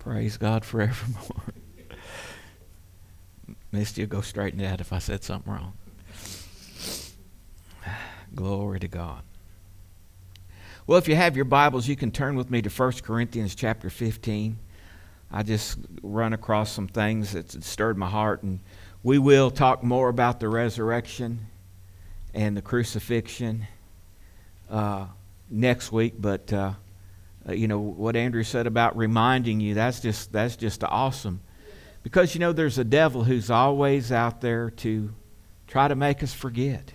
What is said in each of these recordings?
Praise God forevermore. Misty, go straighten that if I said something wrong. Glory to God. Well, if you have your Bibles, you can turn with me to 1 Corinthians chapter 15. I just run across some things that stirred my heart, and we will talk more about the resurrection and the crucifixion uh, next week. But uh, uh, you know what Andrew said about reminding you that's just that's just awesome, because you know there's a devil who's always out there to try to make us forget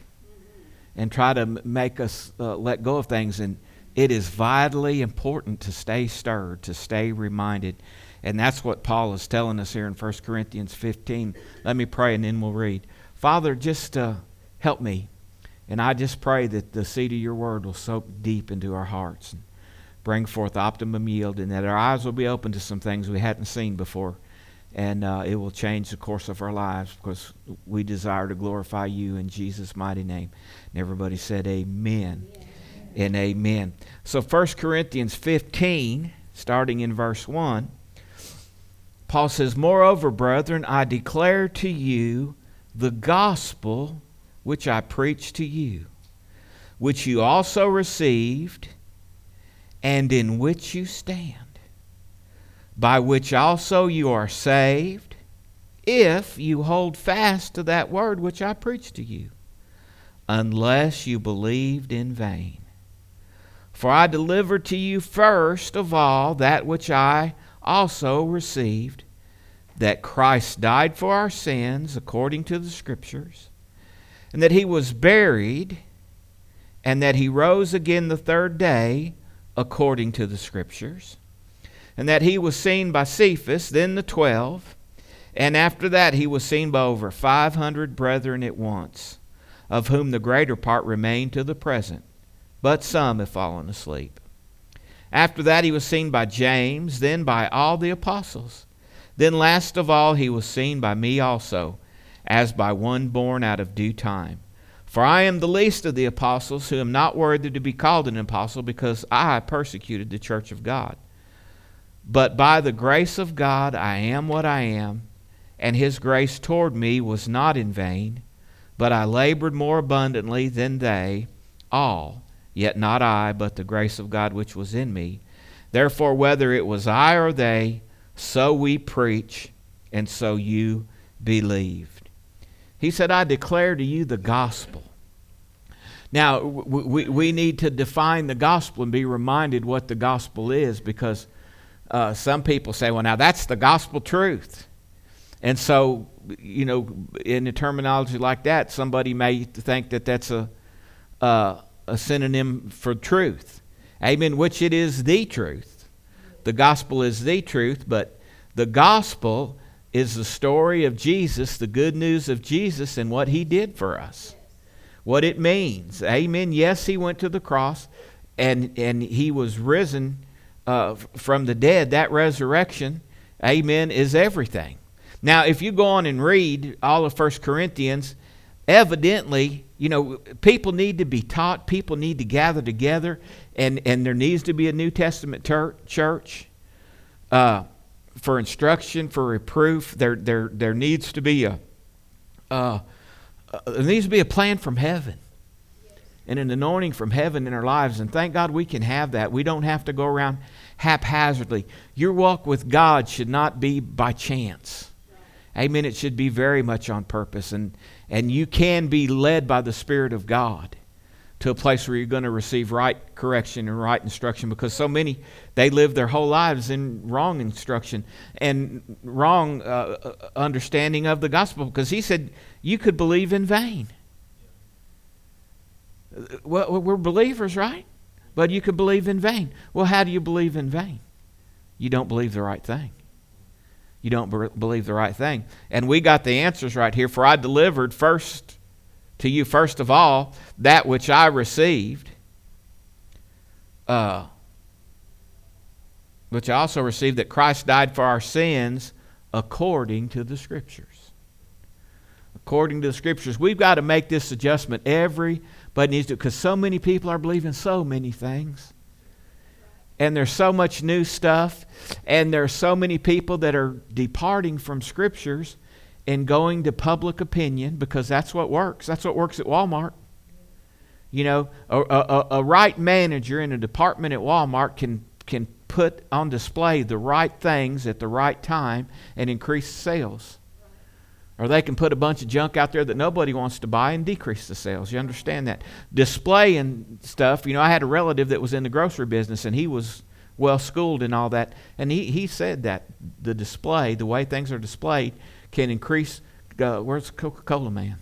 and try to make us uh, let go of things and it is vitally important to stay stirred, to stay reminded. And that's what Paul is telling us here in 1 Corinthians 15. Let me pray and then we'll read. Father, just uh, help me. And I just pray that the seed of your word will soak deep into our hearts bring forth optimum yield and that our eyes will be open to some things we hadn't seen before. And uh, it will change the course of our lives because we desire to glorify you in Jesus' mighty name. And everybody said, Amen. Yeah and amen. So 1 Corinthians 15, starting in verse 1, Paul says, Moreover, brethren, I declare to you the gospel which I preached to you, which you also received, and in which you stand, by which also you are saved, if you hold fast to that word which I preached to you, unless you believed in vain. For I delivered to you first of all that which I also received that Christ died for our sins according to the Scriptures, and that he was buried, and that he rose again the third day according to the Scriptures, and that he was seen by Cephas, then the twelve, and after that he was seen by over five hundred brethren at once, of whom the greater part remain to the present but some have fallen asleep. After that, he was seen by James, then by all the apostles. Then, last of all, he was seen by me also, as by one born out of due time. For I am the least of the apostles, who am not worthy to be called an apostle, because I persecuted the church of God. But by the grace of God, I am what I am, and his grace toward me was not in vain, but I labored more abundantly than they all. Yet not I, but the grace of God which was in me. Therefore, whether it was I or they, so we preach, and so you believed. He said, I declare to you the gospel. Now, we, we need to define the gospel and be reminded what the gospel is because uh, some people say, well, now that's the gospel truth. And so, you know, in a terminology like that, somebody may think that that's a, uh, a synonym for truth. Amen. Which it is the truth. The gospel is the truth, but the gospel is the story of Jesus, the good news of Jesus, and what he did for us. What it means. Amen. Yes, he went to the cross and, and he was risen uh, from the dead. That resurrection, amen, is everything. Now, if you go on and read all of 1 Corinthians, evidently you know, people need to be taught, people need to gather together, and, and there needs to be a New Testament ter- church uh, for instruction, for reproof. There, there, there needs to be a uh, uh, there needs to be a plan from heaven and an anointing from heaven in our lives. And thank God we can have that. We don't have to go around haphazardly. Your walk with God should not be by chance. Amen. It should be very much on purpose. And and you can be led by the Spirit of God to a place where you're going to receive right correction and right instruction because so many they live their whole lives in wrong instruction and wrong uh, uh understanding of the gospel because he said you could believe in vain. Well we're believers right? But you could believe in vain. Well how do you believe in vain? You don't believe the right thing. You don't be- believe the right thing. And we got the answers right here. For I delivered first to you, first of all, that which I received, uh, which I also received that Christ died for our sins according to the Scriptures. According to the Scriptures. We've got to make this adjustment. Everybody needs to, because so many people are believing so many things. and there's so much new stuff, and there's so many people that are departing from scriptures and going to public opinion because that's what works. That's what works at Walmart. You know, a, a, a right manager in a department at Walmart can, can put on display the right things at the right time and increase sales. Or they can put a bunch of junk out there that nobody wants to buy and decrease the sales. You understand that? Displaying stuff. You know, I had a relative that was in the grocery business and he was well schooled in all that. And he, he said that the display, the way things are displayed, can increase. Uh, where's Coca Cola Man?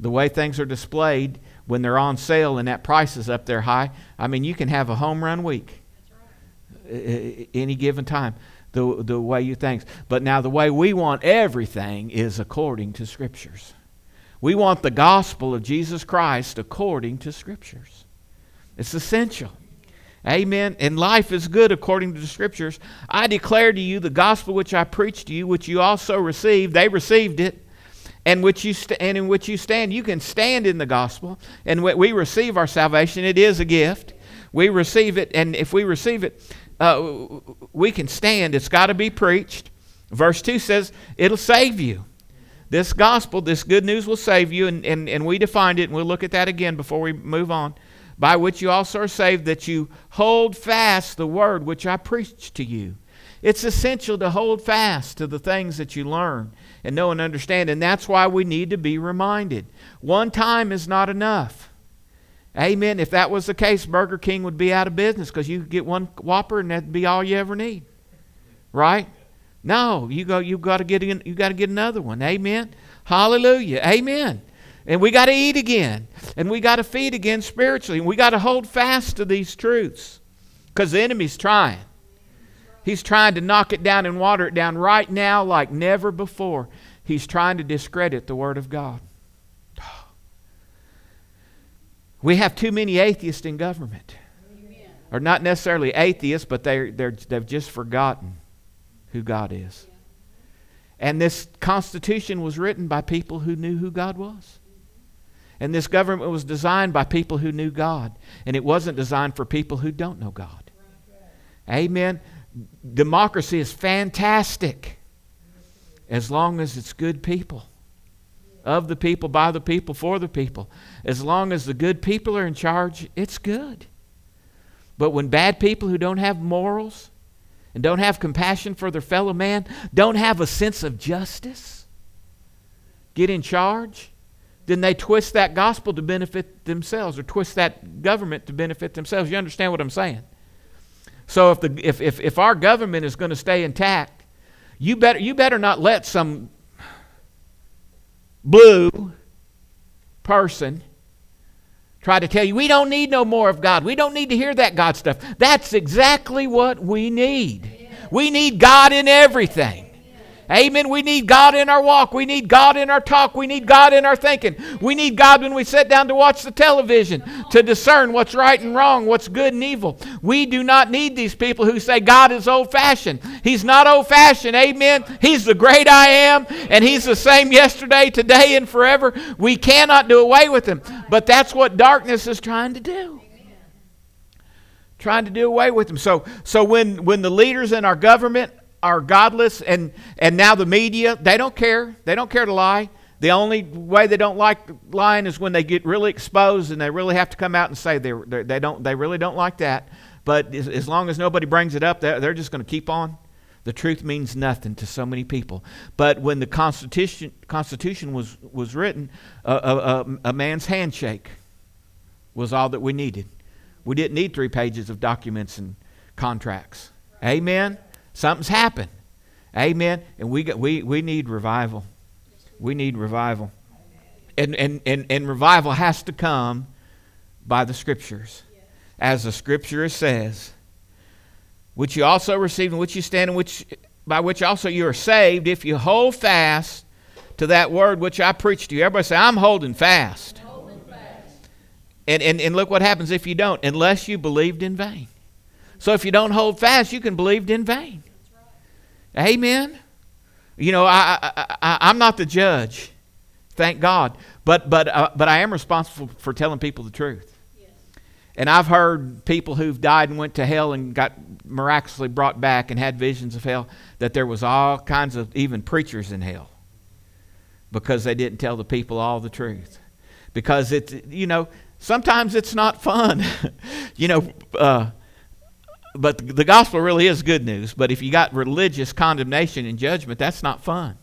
The way things are displayed when they're on sale and that price is up there high. I mean, you can have a home run week. Any given time the, the way you think. But now, the way we want everything is according to Scriptures. We want the gospel of Jesus Christ according to Scriptures. It's essential. Amen. And life is good according to the Scriptures. I declare to you the gospel which I preached to you, which you also received. They received it. And, which you st- and in which you stand. You can stand in the gospel. And we receive our salvation. It is a gift. We receive it. And if we receive it, uh, we can stand. It's got to be preached. Verse 2 says, it'll save you. This gospel, this good news will save you, and, and, and we defined it, and we'll look at that again before we move on. By which you also are saved, that you hold fast the word which I preached to you. It's essential to hold fast to the things that you learn and know and understand, and that's why we need to be reminded. One time is not enough. Amen. If that was the case, Burger King would be out of business because you could get one Whopper and that'd be all you ever need. Right? No, you go. You got to get. In, you got to get another one. Amen. Hallelujah. Amen. And we got to eat again, and we got to feed again spiritually, and we got to hold fast to these truths because the enemy's trying. He's trying to knock it down and water it down right now like never before. He's trying to discredit the Word of God. We have too many atheists in government. Amen. Or not necessarily atheists, but they're, they're, they've just forgotten who God is. And this Constitution was written by people who knew who God was. And this government was designed by people who knew God. And it wasn't designed for people who don't know God. Amen. Democracy is fantastic as long as it's good people of the people, by the people, for the people. As long as the good people are in charge, it's good. But when bad people who don't have morals and don't have compassion for their fellow man, don't have a sense of justice, get in charge, then they twist that gospel to benefit themselves or twist that government to benefit themselves. You understand what I'm saying? So if, the, if, if, if our government is going to stay intact, you better, you better not let some blue person try to tell you we don't need no more of God. We don't need to hear that God stuff. That's exactly what we need. We need God in everything. Amen. We need God in our walk. We need God in our talk. We need God in our thinking. We need God when we sit down to watch the television to discern what's right and wrong, what's good and evil. We do not need these people who say God is old fashioned. He's not old fashioned. Amen. He's the great I am, and He's the same yesterday, today, and forever. We cannot do away with Him. But that's what darkness is trying to do trying to do away with them. So, so when, when the leaders in our government are godless and, and now the media, they don't care. They don't care to lie. The only way they don't like lying is when they get really exposed and they really have to come out and say they, they, don't, they really don't like that. But as, as long as nobody brings it up, they're, they're just going to keep on. The truth means nothing to so many people. But when the Constitution, Constitution was, was written, a, a, a man's handshake was all that we needed. We didn't need three pages of documents and contracts. Amen? Something's happened. Amen. And we, got, we, we need revival. We need revival. And, and, and, and revival has to come by the scriptures. As the scripture says, which you also received, in which you stand, in which, by which also you are saved, if you hold fast to that word which I preached to you. Everybody say, I'm holding fast. Holding fast. And, and, and look what happens if you don't, unless you believed in vain. So if you don't hold fast, you can believe in vain. Right. Amen. You know, I, I, I, am not the judge, thank God, but but uh, but I am responsible for telling people the truth. Yes. And I've heard people who've died and went to hell and got miraculously brought back and had visions of hell, that there was all kinds of even preachers in hell because they didn't tell the people all the truth. Because it's, you know, sometimes it's not fun. you know, uh, but the gospel really is good news. But if you got religious condemnation and judgment, that's not fun.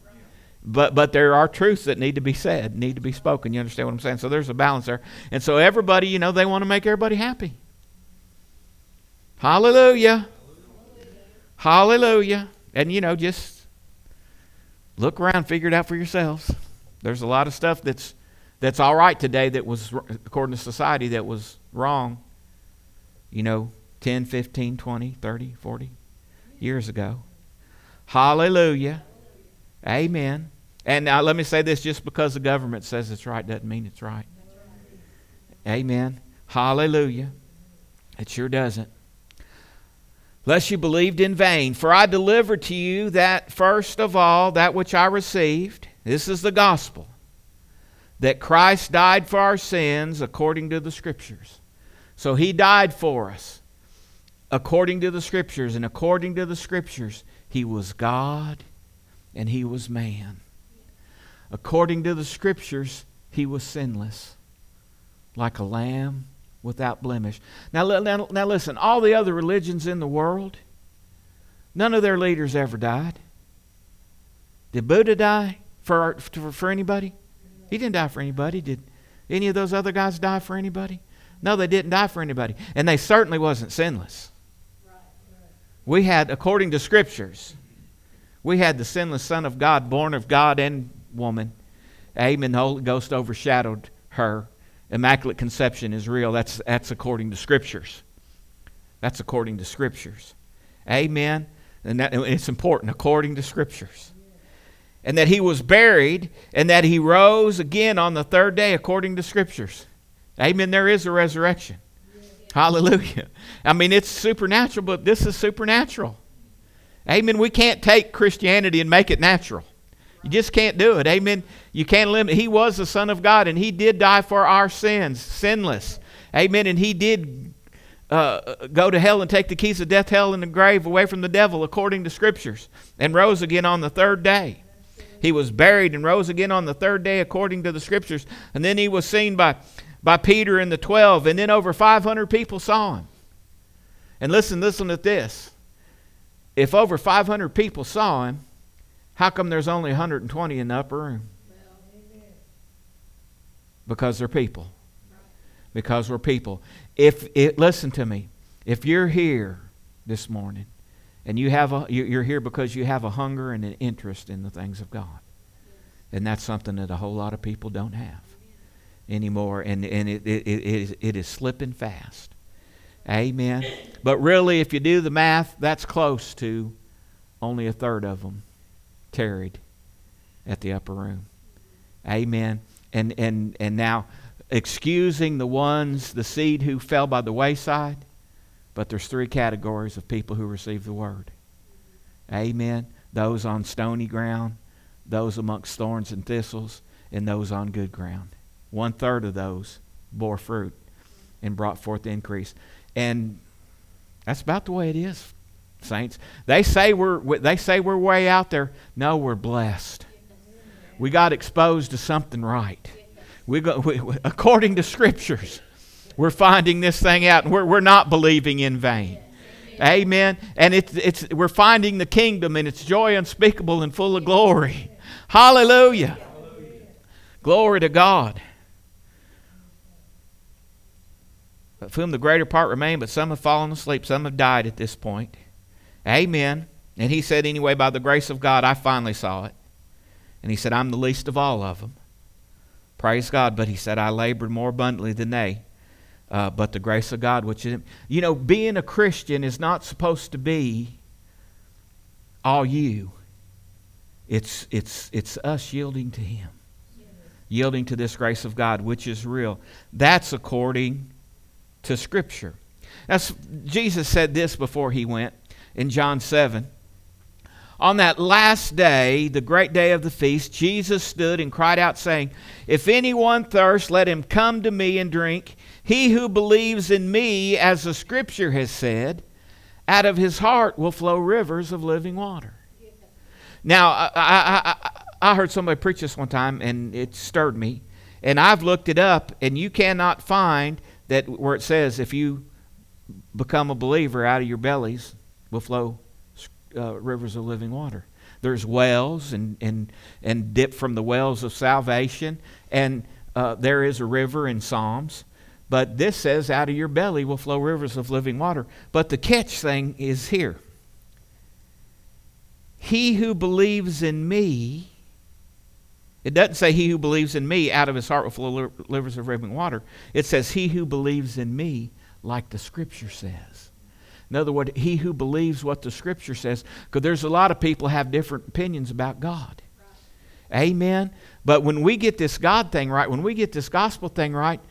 But but there are truths that need to be said, need to be spoken. You understand what I'm saying? So there's a balance there. And so everybody, you know, they want to make everybody happy. Hallelujah. Hallelujah. And you know, just look around, figure it out for yourselves. There's a lot of stuff that's that's all right today that was according to society that was wrong. You know, 10, 15, 20, 30, 40 years ago. Hallelujah. Amen. And now let me say this just because the government says it's right doesn't mean it's right. Amen. Hallelujah. It sure doesn't. Lest you believed in vain. For I delivered to you that first of all, that which I received. This is the gospel. That Christ died for our sins according to the Scriptures. So he died for us according to the Scriptures. And according to the Scriptures, he was God and he was man. According to the Scriptures, he was sinless, like a lamb without blemish. Now, now, now listen, all the other religions in the world, none of their leaders ever died. Did Buddha die for, for, for anybody? He didn't die for anybody. Did any of those other guys die for anybody? No, they didn't die for anybody. And they certainly wasn't sinless. We had, according to scriptures, we had the sinless Son of God, born of God and woman. Amen. The Holy Ghost overshadowed her. Immaculate conception is real. That's, that's according to scriptures. That's according to scriptures. Amen. And that, it's important, according to scriptures. And that he was buried and that he rose again on the third day according to scriptures. Amen. There is a resurrection. Hallelujah. I mean, it's supernatural, but this is supernatural. Amen. We can't take Christianity and make it natural. You just can't do it. Amen. You can't limit. He was the Son of God, and He did die for our sins, sinless. Amen. And He did uh, go to hell and take the keys of death, hell, and the grave away from the devil, according to Scriptures, and rose again on the third day. He was buried and rose again on the third day, according to the Scriptures. And then He was seen by, by Peter and the twelve, and then over 500 people saw Him. And listen, listen to this. If over 500 people saw Him, how come there's only 120 in the upper room? Because they're people. Because we're people. If it, listen to me, if you're here this morning and you have a, you're here because you have a hunger and an interest in the things of God, and that's something that a whole lot of people don't have anymore, and, and it, it, it, is, it is slipping fast. Amen. But really, if you do the math, that's close to only a third of them tarried at the upper room. Amen. And and and now excusing the ones, the seed who fell by the wayside, but there's three categories of people who receive the word. Amen. Those on stony ground, those amongst thorns and thistles, and those on good ground. One third of those bore fruit and brought forth increase. And that's about the way it is saints. They say we're they say we're way out there. No, we're blessed. We got exposed to something right. We, got, we according to scriptures, we're finding this thing out, and we're, we're not believing in vain. Amen. And it's, it's, we're finding the kingdom, and it's joy unspeakable and full of glory. Hallelujah. Glory to God. Of whom the greater part remain, but some have fallen asleep, some have died at this point. Amen. And he said, Anyway, by the grace of God, I finally saw it. And he said, I'm the least of all of them. Praise God. But he said, I labored more abundantly than they. Uh, but the grace of God, which is, you know, being a Christian is not supposed to be all you. It's, it's, it's us yielding to Him, yielding to this grace of God, which is real. That's according to Scripture. That's, Jesus said this before He went in John 7. On that last day, the great day of the feast, Jesus stood and cried out, saying, If anyone thirst, let him come to me and drink. He who believes in me, as the scripture has said, out of his heart will flow rivers of living water. Now, I, I, I, I heard somebody preach this one time, and it stirred me. And I've looked it up, and you cannot find that where it says if you become a believer, out of your bellies will flow uh, rivers of living water. There's wells and, and, and dip from the wells of salvation, and uh, there is a river in Psalms. But this says, out of your belly will flow rivers of living water. But the catch thing is here. He who believes in me, it doesn't say he who believes in me out of his heart will flow rivers of living water. It says he who believes in me, like the scripture says. In other words, he who believes what the scripture says, because there's a lot of people have different opinions about God. Amen. But when we get this God thing right, when we get this gospel thing right,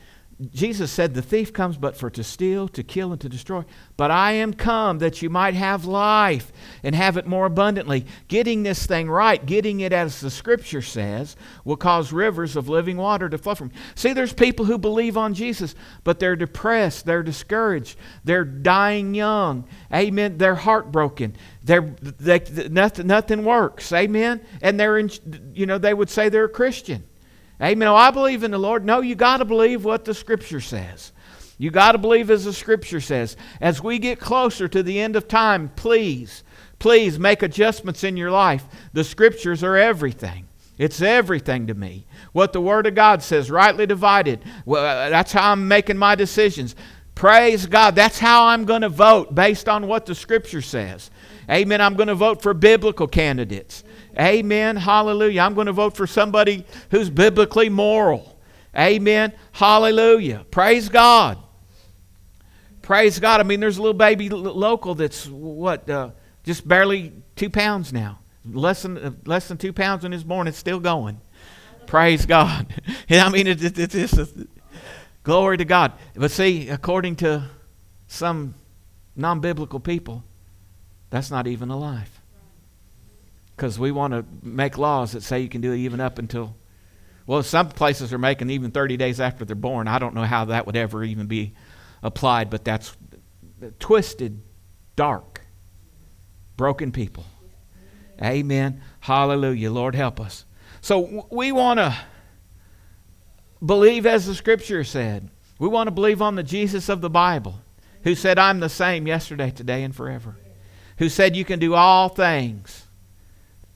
Jesus said, The thief comes but for to steal, to kill, and to destroy. But I am come that you might have life and have it more abundantly. Getting this thing right, getting it as the scripture says, will cause rivers of living water to flow from. See, there's people who believe on Jesus, but they're depressed, they're discouraged, they're dying young. Amen. They're heartbroken. They're, they, nothing, nothing works. Amen. And they're in, you know, they would say they're a Christian. Amen. Oh, I believe in the Lord. No, you got to believe what the Scripture says. You got to believe as the Scripture says. As we get closer to the end of time, please, please make adjustments in your life. The Scriptures are everything. It's everything to me. What the Word of God says, rightly divided. Well, uh, that's how I'm making my decisions. Praise God. That's how I'm going to vote based on what the Scripture says. Amen. I'm going to vote for biblical candidates. Amen. Hallelujah. I'm going to vote for somebody who's biblically moral. Amen. Hallelujah. Praise God. Praise God. I mean, there's a little baby local that's what, uh, just barely two pounds now. Less than, uh, less than two pounds when it's born. It's still going. Praise God. I mean, it's it, it, it's glory to God. But see, according to some non biblical people, that's not even a life because we want to make laws that say you can do it even up until well some places are making even 30 days after they're born. I don't know how that would ever even be applied but that's twisted dark broken people. Amen. Hallelujah. Lord help us. So we want to believe as the scripture said. We want to believe on the jesus of the bible who said i'm the same yesterday today and forever who said you can do all things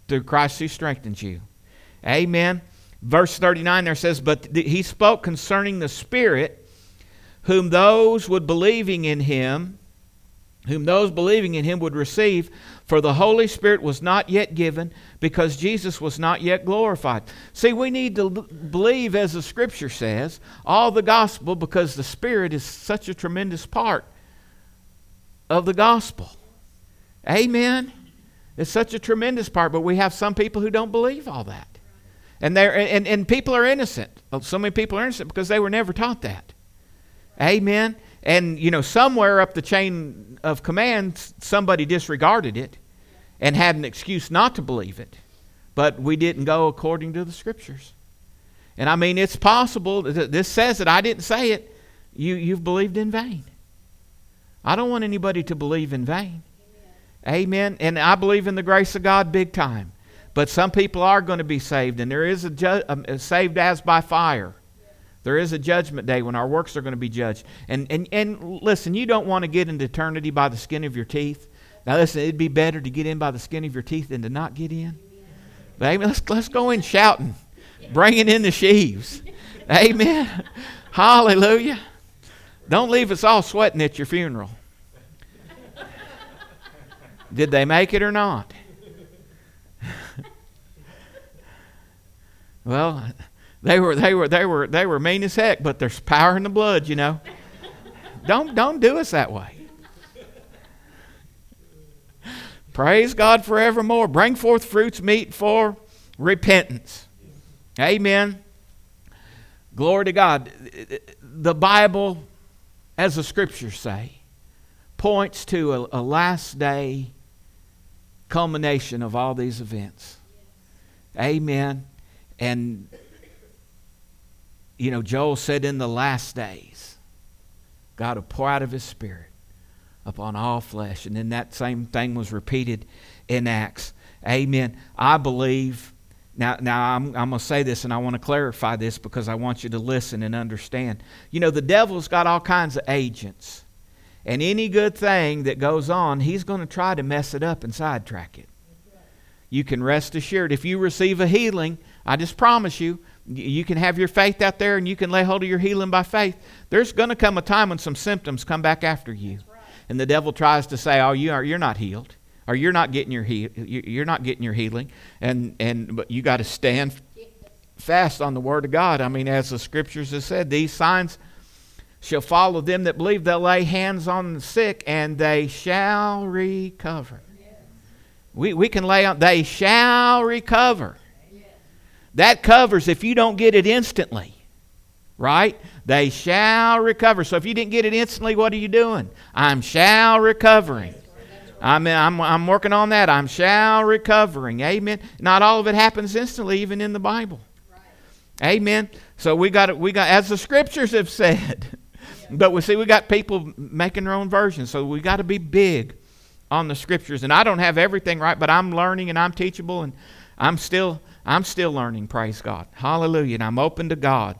through Christ who strengthens you. Amen. Verse 39 there says, But he spoke concerning the Spirit, whom those would believing in him, whom those believing in him would receive, for the Holy Spirit was not yet given, because Jesus was not yet glorified. See, we need to believe, as the Scripture says, all the gospel, because the Spirit is such a tremendous part of the gospel. Amen. It's such a tremendous part, but we have some people who don't believe all that. And, they're, and, and people are innocent. So many people are innocent because they were never taught that. Amen. And, you know, somewhere up the chain of command, somebody disregarded it and had an excuse not to believe it. But we didn't go according to the scriptures. And I mean, it's possible. That This says it. I didn't say it. You, you've believed in vain. I don't want anybody to believe in vain. Amen. And I believe in the grace of God big time. But some people are going to be saved, and there is a, ju- um, saved as by fire. There is a judgment day when our works are going to be judged. And, and, and listen, you don't want to get into eternity by the skin of your teeth. Now, listen, it'd be better to get in by the skin of your teeth than to not get in. But, amen. Let's, let's go in shouting, bringing in the sheaves. Amen. Hallelujah. Don't leave us all sweating at your funeral. Did they make it or not? well, they were they were they were they were mean as heck, but there's power in the blood, you know. don't don't do us that way. Praise God forevermore. Bring forth fruits meet for repentance. Amen. Glory to God. The Bible, as the scriptures say, points to a, a last day culmination of all these events. Amen. And, you know, Joel said in the last days, God will pour out of his spirit upon all flesh. And then that same thing was repeated in Acts. Amen. I believe. Now, now I'm, I'm going to say this and I want to clarify this because I want you to listen and understand. You know, the devil's got all kinds of agents. And any good thing that goes on, he's going to try to mess it up and sidetrack it. You can rest assured. If you receive a healing, I just promise you, you can have your faith out there and you can lay hold of your healing by faith. There's going to come a time when some symptoms come back after you. And the devil tries to say, "Oh, you are you're not healed." or you're not getting your he- you're not getting your healing and and but you got to stand fast on the word of God. I mean as the scriptures have said these signs shall follow them that believe they'll lay hands on the sick and they shall recover. We we can lay on they shall recover. That covers if you don't get it instantly. Right? They shall recover. So if you didn't get it instantly, what are you doing? I'm shall recovering. I'm, I'm, I'm working on that. I'm shall recovering. Amen. Not all of it happens instantly, even in the Bible. Amen. So we got we got as the scriptures have said. but we see we got people making their own versions. So we got to be big on the scriptures. And I don't have everything right, but I'm learning and I'm teachable and I'm still I'm still learning, praise God. Hallelujah. And I'm open to God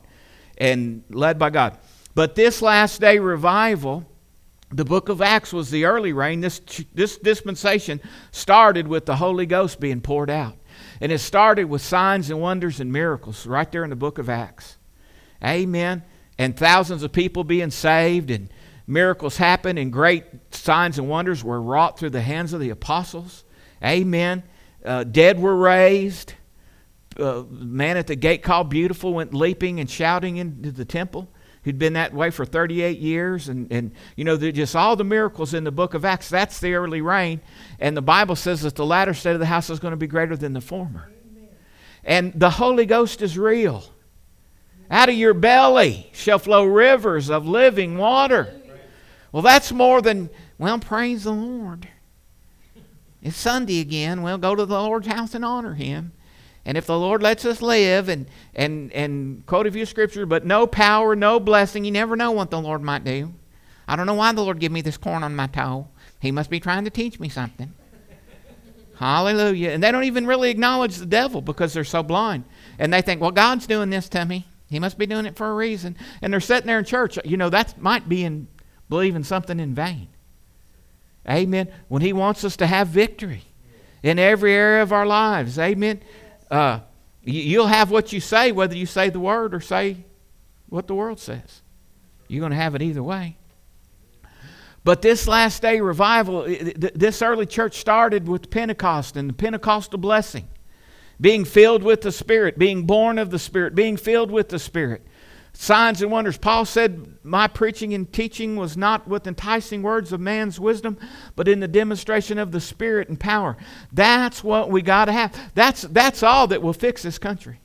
and led by God. But this last day revival the book of Acts was the early rain. This, this dispensation started with the Holy Ghost being poured out. And it started with signs and wonders and miracles right there in the book of Acts. Amen. And thousands of people being saved, and miracles happened, and great signs and wonders were wrought through the hands of the apostles. Amen. Uh, dead were raised. Uh, man at the gate called Beautiful went leaping and shouting into the temple who'd been that way for 38 years. And, and you know, just all the miracles in the book of Acts, that's the early rain. And the Bible says that the latter state of the house is going to be greater than the former. Amen. And the Holy Ghost is real. Out of your belly shall flow rivers of living water. Well, that's more than, well, praise the Lord. It's Sunday again. Well, go to the Lord's house and honor Him. And if the Lord lets us live and, and, and quote a few scriptures, but no power, no blessing, you never know what the Lord might do. I don't know why the Lord gave me this corn on my toe. He must be trying to teach me something. Hallelujah. And they don't even really acknowledge the devil because they're so blind. And they think, well, God's doing this to me. He must be doing it for a reason. And they're sitting there in church. You know, that might be in believing something in vain. Amen. When He wants us to have victory in every area of our lives. Amen. Uh, you'll have what you say, whether you say the word or say what the world says. You're going to have it either way. But this last day revival, this early church started with Pentecost and the Pentecostal blessing. Being filled with the Spirit, being born of the Spirit, being filled with the Spirit signs and wonders. Paul said, My preaching and teaching was not with enticing words of man's wisdom, but in the demonstration of the Spirit and power. That's what we got to have. That's, that's all that will fix this country.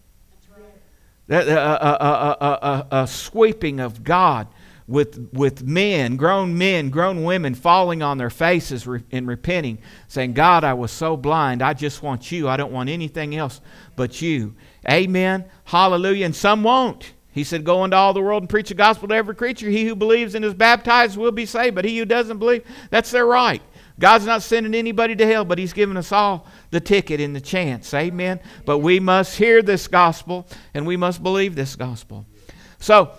Right. A, a, a, a, sweeping of God with, with men, grown men, grown women falling on their faces and repenting, saying, God, I was so blind. I just want you. I don't want anything else but you. Amen. Hallelujah. And some won't. He said, Go into all the world and preach the gospel to every creature. He who believes and is baptized will be saved, but he who doesn't believe, that's their right. God's not sending anybody to hell, but He's given us all the ticket and the chance. Amen. But we must hear this gospel and we must believe this gospel. So,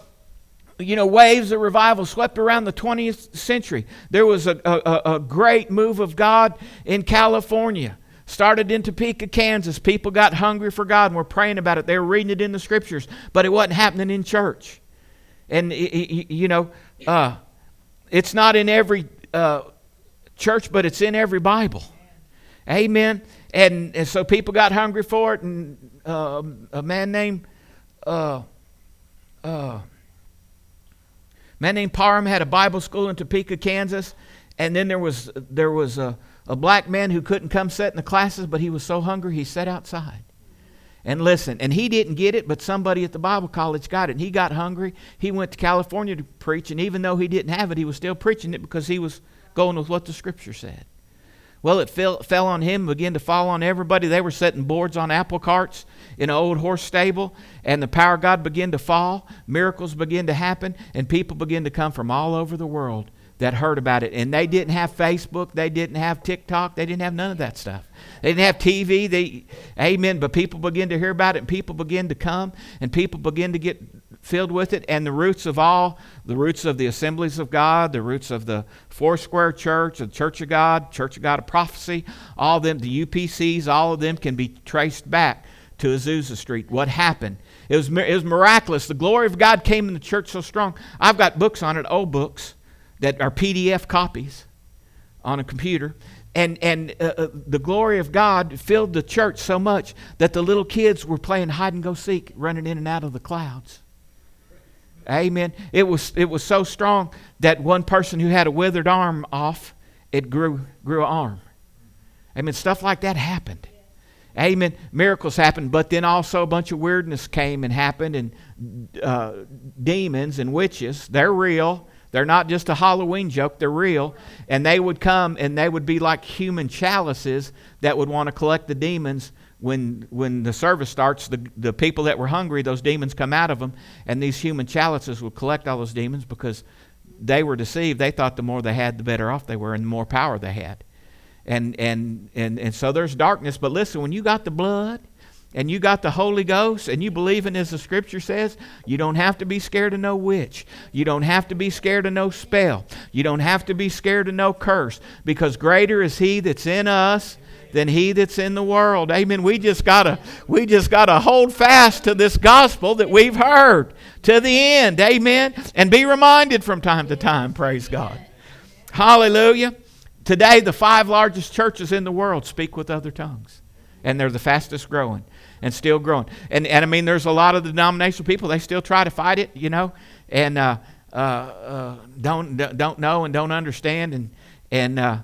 you know, waves of revival swept around the 20th century. There was a, a, a great move of God in California. Started in Topeka, Kansas. People got hungry for God and were praying about it. They were reading it in the scriptures, but it wasn't happening in church. And, you know, uh, it's not in every uh, church, but it's in every Bible. Amen. And, and so people got hungry for it, and uh, a man named uh, uh, man named Parham had a Bible school in Topeka, Kansas, and then there was there was a a black man who couldn't come sit in the classes, but he was so hungry he sat outside. And listen, and he didn't get it, but somebody at the Bible college got it. And he got hungry. He went to California to preach, and even though he didn't have it, he was still preaching it because he was going with what the scripture said. Well, it fell, fell on him, began to fall on everybody. They were setting boards on apple carts in an old horse stable, and the power of God began to fall. Miracles began to happen, and people began to come from all over the world that heard about it. And they didn't have Facebook, they didn't have TikTok, they didn't have none of that stuff. They didn't have TV. They, amen. But people begin to hear about it, and people begin to come, and people begin to get filled with it. And the roots of all, the roots of the assemblies of God, the roots of the Foursquare Church, the Church of God, Church of God of Prophecy, all of them, the UPCs, all of them can be traced back to Azusa Street. What happened? It was, it was miraculous. The glory of God came in the church so strong. I've got books on it, old books, that are PDF copies on a computer and and uh, uh, the glory of God filled the church so much that the little kids were playing hide and go seek, running in and out of the clouds. Amen. It was it was so strong that one person who had a withered arm off, it grew grew an arm. Amen. Stuff like that happened. Amen. Miracles happened, but then also a bunch of weirdness came and happened, and uh, demons and witches. They're real. They're not just a Halloween joke, they're real. And they would come and they would be like human chalices that would want to collect the demons. When, when the service starts, the, the people that were hungry, those demons come out of them, and these human chalices would collect all those demons because they were deceived. They thought the more they had, the better off they were, and the more power they had. And, and, and, and so there's darkness. But listen, when you got the blood, and you got the Holy Ghost and you believe in as the scripture says, you don't have to be scared of no witch. You don't have to be scared of no spell. You don't have to be scared of no curse because greater is he that's in us than he that's in the world. Amen. We just gotta we just gotta hold fast to this gospel that we've heard to the end. Amen. And be reminded from time to time, praise God. Hallelujah. Today the five largest churches in the world speak with other tongues. And they're the fastest growing and still growing. And, and I mean, there's a lot of the denominational people, they still try to fight it, you know, and uh, uh, uh, don't, don't know and don't understand. And, and uh,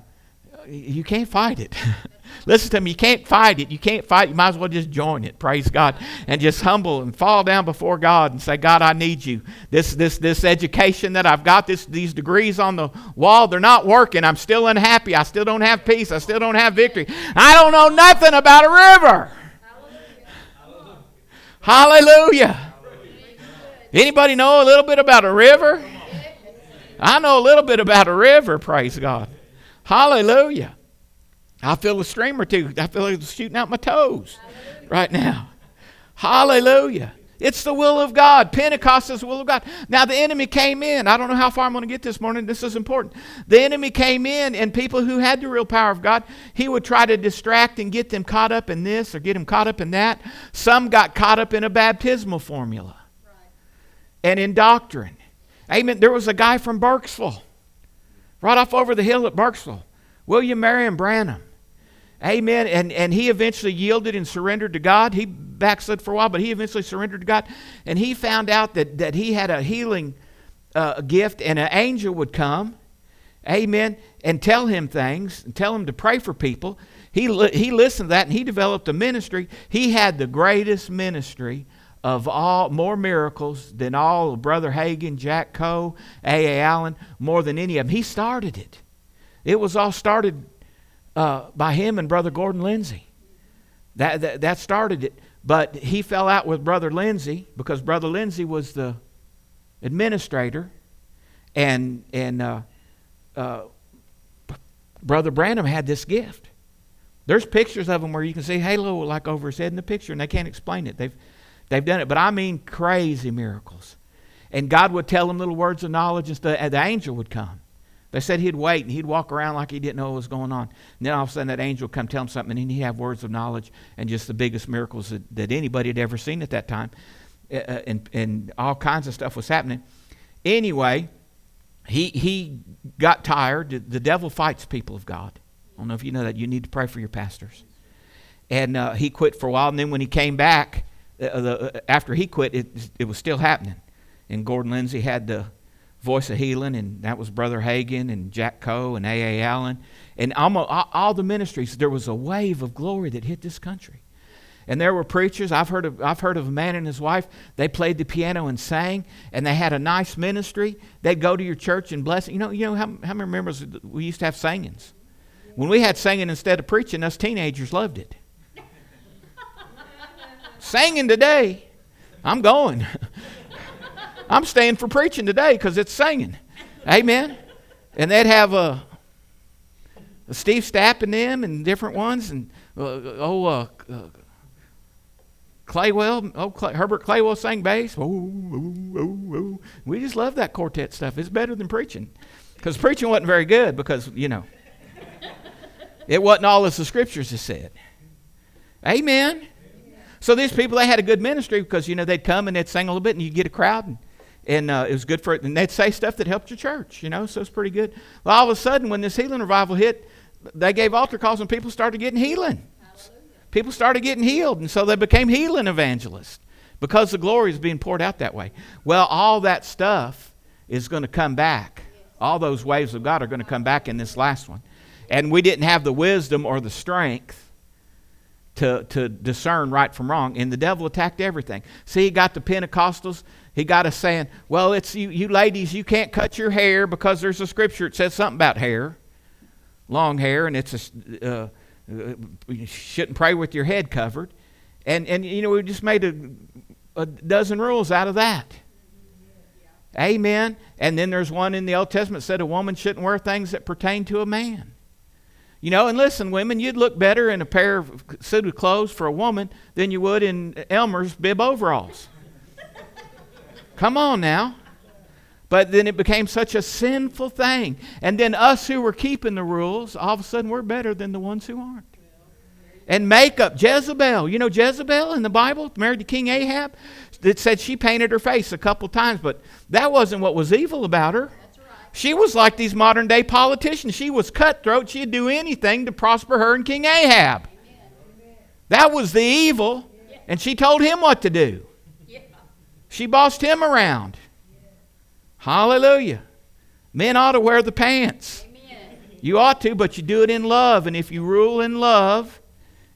you can't fight it. Listen to me, you can't fight it. You can't fight. You might as well just join it. Praise God. And just humble and fall down before God and say, God, I need you. This, this, this education that I've got, this, these degrees on the wall, they're not working. I'm still unhappy. I still don't have peace. I still don't have victory. I don't know nothing about a river. Hallelujah. Anybody know a little bit about a river? I know a little bit about a river, praise God. Hallelujah. I feel a stream or two. I feel like it's shooting out my toes right now. Hallelujah. It's the will of God. Pentecost is the will of God. Now, the enemy came in. I don't know how far I'm going to get this morning. This is important. The enemy came in, and people who had the real power of God, he would try to distract and get them caught up in this or get them caught up in that. Some got caught up in a baptismal formula and in doctrine. Amen. There was a guy from Burkesville, right off over the hill at Burkesville, William Marrion Branham. Amen. And, and he eventually yielded and surrendered to God. He backslid for a while, but he eventually surrendered to God. And he found out that, that he had a healing uh, gift, and an angel would come, amen, and tell him things, and tell him to pray for people. He, li- he listened to that, and he developed a ministry. He had the greatest ministry of all, more miracles than all of Brother Hagin, Jack Coe, A.A. Allen, more than any of them. He started it. It was all started uh, by him and Brother Gordon Lindsay. That, that, that started it. But he fell out with Brother Lindsay because Brother Lindsay was the administrator, and, and uh, uh, Brother Branham had this gift. There's pictures of him where you can see halo like over his head in the picture, and they can't explain it. They've, they've done it. But I mean crazy miracles. And God would tell them little words of knowledge, and the, the angel would come. They said he'd wait and he'd walk around like he didn't know what was going on. And then all of a sudden that angel would come tell him something and he'd have words of knowledge and just the biggest miracles that, that anybody had ever seen at that time. Uh, uh and, and all kinds of stuff was happening. Anyway, he, he got tired. The devil fights people of God. I don't know if you know that. You need to pray for your pastors. And uh, he quit for a while. And then when he came back, uh, the, uh, after he quit, it, it was still happening. And Gordon Lindsay had the Voice of Healing, and that was Brother Hagin and Jack Coe and A.A. Allen. And almost all the ministries, there was a wave of glory that hit this country. And there were preachers. I've heard of, I've heard of a man and his wife. They played the piano and sang, and they had a nice ministry. They'd go to your church and bless. You know, you know how, how many members we used to have singings? When we had singing instead of preaching, us teenagers loved it. singing today, I'm going. I'm staying for preaching today because it's singing. Amen. And they'd have a, a Steve Stapp in them and different ones, and uh, oh, uh, uh, Claywell, oh, Clay, Herbert Claywell sang bass. Oh, oh, oh, oh. We just love that quartet stuff. It's better than preaching. Because preaching wasn't very good because, you know, it wasn't all as the scriptures have said. Amen. So these people, they had a good ministry because, you know, they'd come and they'd sing a little bit and you'd get a crowd and, and uh, it was good for it. And they'd say stuff that helped your church, you know, so it's pretty good. Well, all of a sudden, when this healing revival hit, they gave altar calls and people started getting healing people started getting healed, and so they became healing evangelists because the glory is being poured out that way. Well, all that stuff is going to come back. All those waves of God are going to come back in this last one. And we didn't have the wisdom or the strength to, to discern right from wrong, and the devil attacked everything. See, he got the Pentecostals. He got us saying, well, it's you, you ladies, you can't cut your hair because there's a scripture that says something about hair, long hair, and it's a. Uh, you shouldn't pray with your head covered. And, and you know, we just made a, a dozen rules out of that. Amen. And then there's one in the Old Testament that said a woman shouldn't wear things that pertain to a man. You know, and listen, women, you'd look better in a pair of suited clothes for a woman than you would in Elmer's bib overalls. Come on now. But then it became such a sinful thing. And then us who were keeping the rules, all of a sudden we're better than the ones who aren't. And makeup, Jezebel. You know Jezebel in the Bible, married to King Ahab? It said she painted her face a couple times, but that wasn't what was evil about her. She was like these modern day politicians. She was cutthroat. She'd do anything to prosper her and King Ahab. That was the evil. And she told him what to do. She bossed him around. Hallelujah. Men ought to wear the pants. Amen. You ought to, but you do it in love. And if you rule in love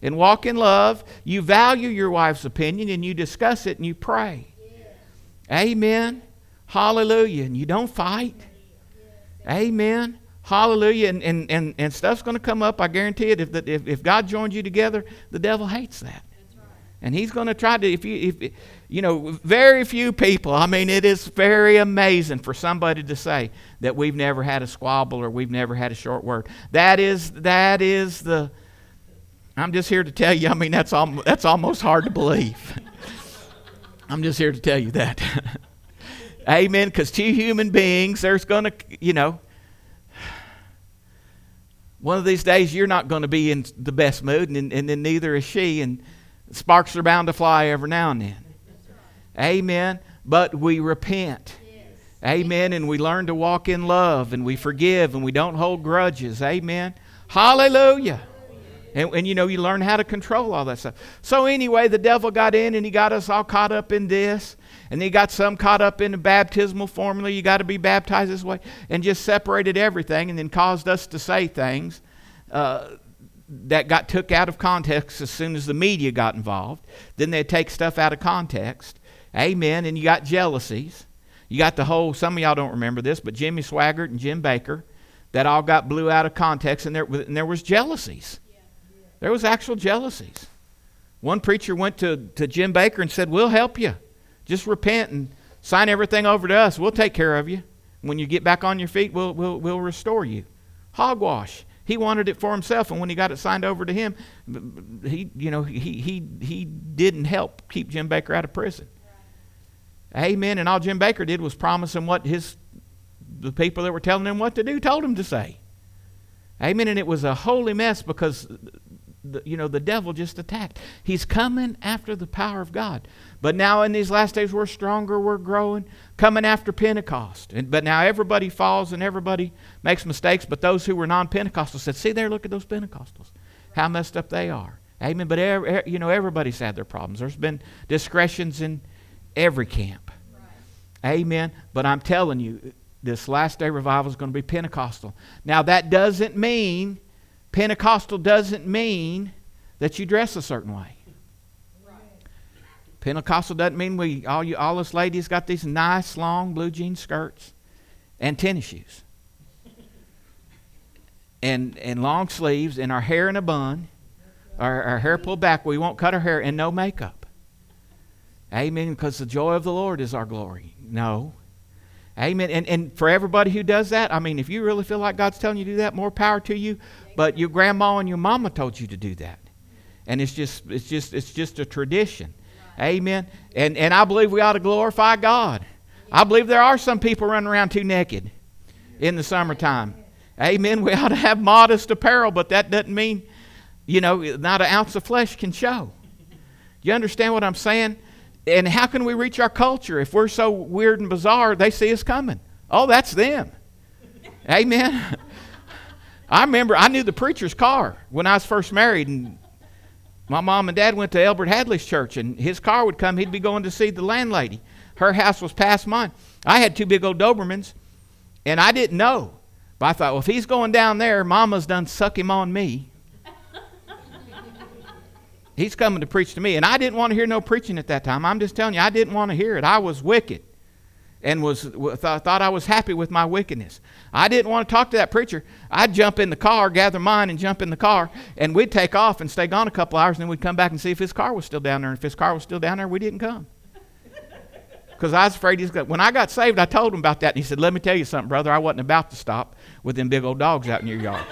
and walk in love, you value your wife's opinion and you discuss it and you pray. Amen. Hallelujah. And you don't fight. Amen. Hallelujah. And, and, and, and stuff's going to come up. I guarantee it. If, the, if, if God joins you together, the devil hates that. And he's going to try to, if you, if, you know, very few people, I mean, it is very amazing for somebody to say that we've never had a squabble or we've never had a short word. That is, that is the, I'm just here to tell you, I mean, that's, al- that's almost hard to believe. I'm just here to tell you that. Amen. Because two human beings, there's going to, you know, one of these days you're not going to be in the best mood, and, and then neither is she. And Sparks are bound to fly every now and then. Amen. But we repent. Amen. And we learn to walk in love and we forgive and we don't hold grudges. Amen. Hallelujah. And, and, you know, you learn how to control all that stuff. So, anyway, the devil got in and he got us all caught up in this. And he got some caught up in the baptismal formula. You got to be baptized this way. And just separated everything and then caused us to say things uh, that got took out of context as soon as the media got involved. Then they'd take stuff out of context. Amen. And you got jealousies. You got the whole, some of y'all don't remember this, but Jimmy Swaggart and Jim Bakker, that all got blew out of context, and there, and there was jealousies. There was actual jealousies. One preacher went to, to Jim Bakker and said, We'll help you. Just repent and sign everything over to us. We'll take care of you. When you get back on your feet, we'll, we'll, we'll restore you. Hogwash. He wanted it for himself, and when he got it signed over to him, he, you know, he, he, he didn't help keep Jim Bakker out of prison. Amen. And all Jim Bakker did was promise him what his the people that were telling him what to do told him to say. Amen. And it was a holy mess because the, you know the devil just attacked. He's coming after the power of God. But now in these last days we're stronger, we're growing, coming after Pentecost. And, but now everybody falls and everybody makes mistakes. But those who were non-Pentecostals said, "See there, look at those Pentecostals, how messed up they are." Amen. But you know everybody's had their problems. There's been discretions in every camp. Right. Amen. But I'm telling you, this last day revival is going to be Pentecostal. Now that doesn't mean Pentecostal doesn't mean that you dress a certain way. Pentecostal doesn't mean we all you all us ladies got these nice long blue jean skirts and tennis shoes. and and long sleeves and our hair in a bun. Our, our hair pulled back. We won't cut our hair and no makeup. Amen. Because the joy of the Lord is our glory. No. Amen. And, and for everybody who does that, I mean, if you really feel like God's telling you to do that, more power to you. But your grandma and your mama told you to do that. And it's just, it's just, it's just a tradition. Amen. And, and I believe we ought to glorify God. I believe there are some people running around too naked in the summertime. Amen. We ought to have modest apparel, but that doesn't mean, you know, not an ounce of flesh can show. You understand what I'm saying? And how can we reach our culture if we're so weird and bizarre? They see us coming. Oh, that's them. Amen. I remember I knew the preacher's car when I was first married, and my mom and dad went to Elbert Hadley's church, and his car would come. He'd be going to see the landlady. Her house was past mine. I had two big old Dobermans, and I didn't know. But I thought, well, if he's going down there, Mama's done suck him on me. He's coming to preach to me. And I didn't want to hear no preaching at that time. I'm just telling you, I didn't want to hear it. I was wicked and was th- thought I was happy with my wickedness. I didn't want to talk to that preacher. I'd jump in the car, gather mine, and jump in the car, and we'd take off and stay gone a couple hours, and then we'd come back and see if his car was still down there. And if his car was still down there, we didn't come. Because I was afraid he's going When I got saved, I told him about that, and he said, Let me tell you something, brother. I wasn't about to stop with them big old dogs out in your yard.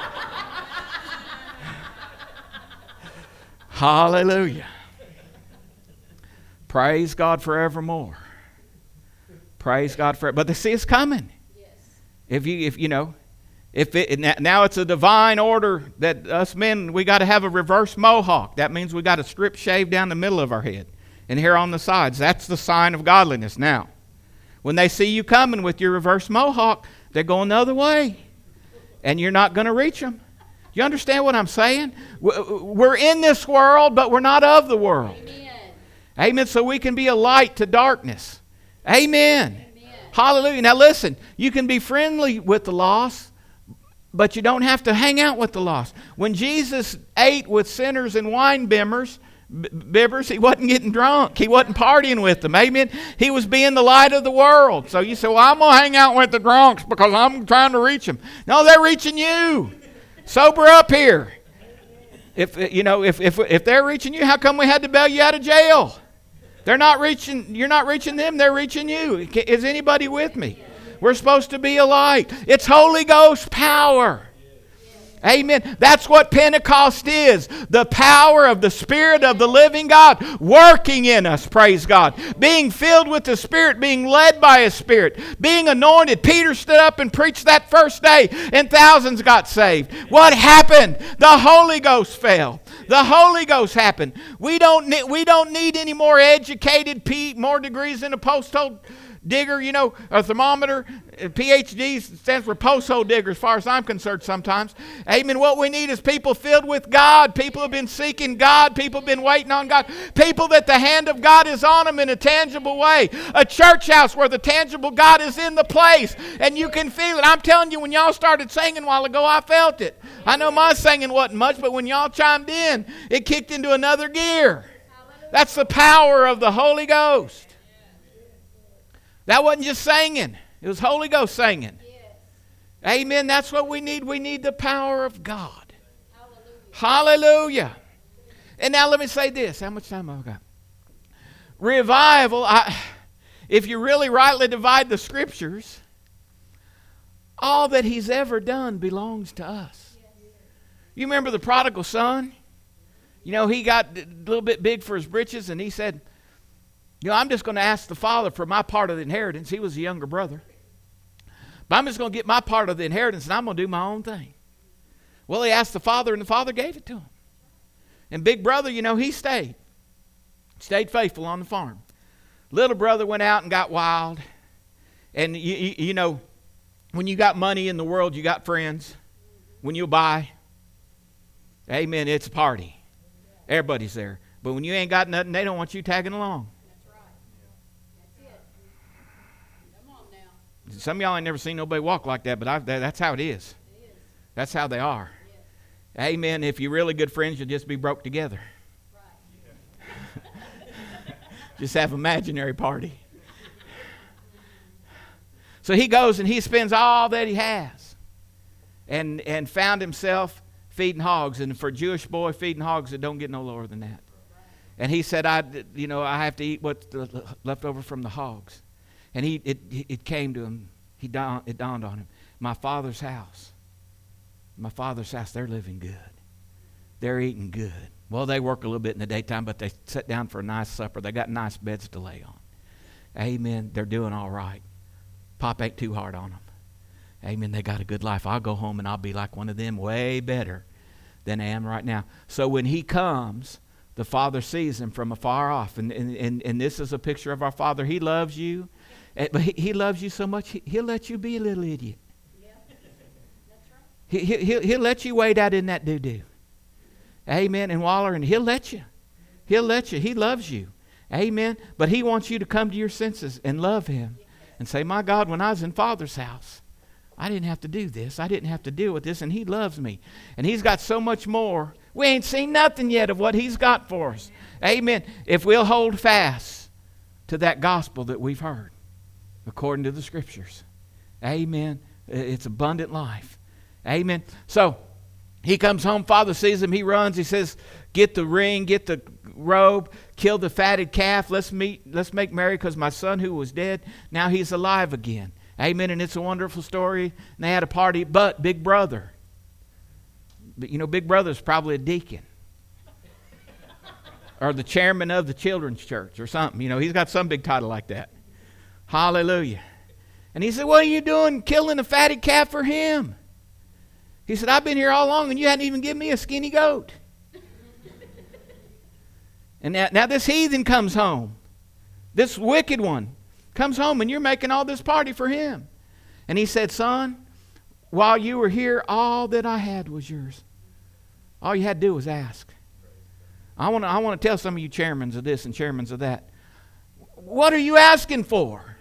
Hallelujah. Praise God forevermore. Praise God for But the see it's coming. Yes. If you if you know, if it now it's a divine order that us men we got to have a reverse mohawk. That means we got to strip shave down the middle of our head and hair on the sides. That's the sign of godliness now. When they see you coming with your reverse mohawk, they're going the other way. And you're not going to reach them. You understand what I'm saying? We're in this world, but we're not of the world. Amen. Amen. So we can be a light to darkness. Amen. Amen. Hallelujah. Now listen, you can be friendly with the lost, but you don't have to hang out with the lost. When Jesus ate with sinners and wine bimmers, bibbers, he wasn't getting drunk. He wasn't partying with them. Amen. He was being the light of the world. So you say, Well, I'm going to hang out with the drunks because I'm trying to reach them. No, they're reaching you. Sober up here. If uh, you know, if, if, if they're reaching you, how come we had to bail you out of jail? They're not reaching, you're not reaching them, they're reaching you. Is anybody with me? We're supposed to be a light. It's Holy Ghost power. Amen. That's what Pentecost is the power of the Spirit of the living God working in us, praise God. Being filled with the Spirit, being led by His Spirit, being anointed. Peter stood up and preached that first day, and thousands got saved. What happened? The Holy Ghost fell. The Holy Ghost happened. We don't need, we don't need any more educated, more degrees in a post digger, you know, a thermometer. Uh, PhD stands for post hole digger, as far as I'm concerned, sometimes. Amen. What we need is people filled with God. People have been seeking God. People have been waiting on God. People that the hand of God is on them in a tangible way. A church house where the tangible God is in the place and you can feel it. I'm telling you, when y'all started singing a while ago, I felt it. I know my singing wasn't much, but when y'all chimed in, it kicked into another gear. That's the power of the Holy Ghost. That wasn't just singing, it was Holy Ghost singing. Yes. Amen. That's what we need. We need the power of God. Hallelujah. Hallelujah. And now let me say this. How much time have I got? Revival, I, if you really rightly divide the scriptures, all that he's ever done belongs to us. You remember the prodigal son? You know, he got a little bit big for his britches and he said, you know, I'm just going to ask the father for my part of the inheritance. He was the younger brother. But I'm just going to get my part of the inheritance and I'm going to do my own thing. Well, he asked the father, and the father gave it to him. And big brother, you know, he stayed. Stayed faithful on the farm. Little brother went out and got wild. And, you, you, you know, when you got money in the world, you got friends. When you buy, amen, it's a party. Everybody's there. But when you ain't got nothing, they don't want you tagging along. Some of y'all ain't never seen nobody walk like that, but I've, that's how it is. That's how they are. Amen. If you're really good friends, you'll just be broke together. just have imaginary party. So he goes and he spends all that he has and, and found himself feeding hogs. And for a Jewish boy, feeding hogs, it don't get no lower than that. And he said, I, you know, I have to eat what's left over from the hogs. And he, it, it came to him he dawned, it dawned on him. My father's house. My father's house, they're living good. They're eating good. Well, they work a little bit in the daytime, but they sit down for a nice supper. They got nice beds to lay on. Amen. They're doing all right. Pop ain't too hard on them. Amen. They got a good life. I'll go home and I'll be like one of them, way better than I am right now. So when he comes, the Father sees him from afar off. And, and, and, and this is a picture of our Father. He loves you. Eh, but he, he loves you so much, he, will let you be a little idiot. Yeah. That's right. He, he, he'll, he'll let you wade out in that doo doo. Amen. And waller, and he'll let you. He'll let you. He loves you. Amen. But he wants you to come to your senses and love him and say, My God, when I was in Father's house, I didn't have to do this. I didn't have to deal with this, and He loves me. And He's got so much more. We ain't seen nothing yet of what He's got for us. Amen. If we'll hold fast to that gospel that we've heard, according to the Scriptures. Amen. It's abundant life. Amen. So, he comes home, father sees him, he runs, he says, Get the ring, get the robe, kill the fatted calf, let's meet, let's make merry because my son who was dead, now he's alive again. Amen. And it's a wonderful story. And they had a party, but Big Brother. But you know, Big Brother's probably a deacon. or the chairman of the children's church or something. You know, he's got some big title like that. Hallelujah. And he said, What are you doing killing a fatted calf for him? He said, I've been here all along and you hadn't even given me a skinny goat. and now, now this heathen comes home, this wicked one comes home and you're making all this party for him. And he said, Son, while you were here, all that I had was yours. All you had to do was ask. I want to I want to tell some of you chairmans of this and chairmans of that. What are you asking for?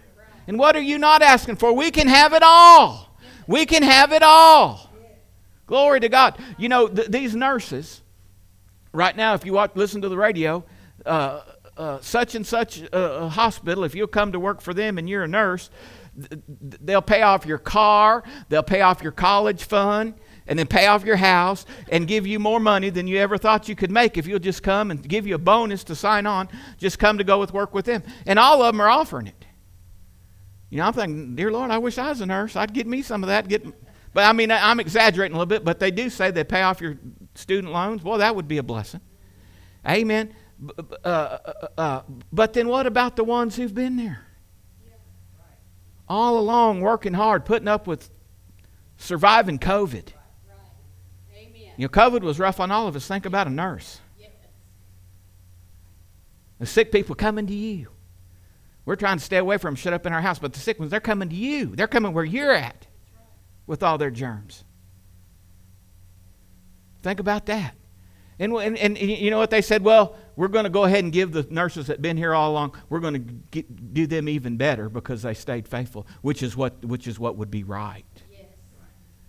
And what are you not asking for? We can have it all. We can have it all. Glory to God. You know, th- these nurses, right now, if you watch, listen to the radio, uh, uh, such and such a, a hospital, if you'll come to work for them and you're a nurse, th- they'll pay off your car, they'll pay off your college fund, and then pay off your house and give you more money than you ever thought you could make if you'll just come and give you a bonus to sign on, just come to go with work with them. And all of them are offering it. You know, I'm thinking, dear Lord, I wish I was a nurse. I'd get me some of that. Get, but I mean, I'm exaggerating a little bit, but they do say they pay off your student loans. Well, that would be a blessing. Amen. Uh, uh, uh, but then what about the ones who've been there? All along, working hard, putting up with surviving COVID. You know, COVID was rough on all of us. Think about a nurse. The sick people coming to you. We're trying to stay away from them, shut up in our house, but the sick ones, they're coming to you. They're coming where you're at with all their germs. Think about that. And, and, and, you know what they said? Well, we're going to go ahead and give the nurses that have been here all along, we're going to get, do them even better because they stayed faithful, which is what, which is what would be right. Yes.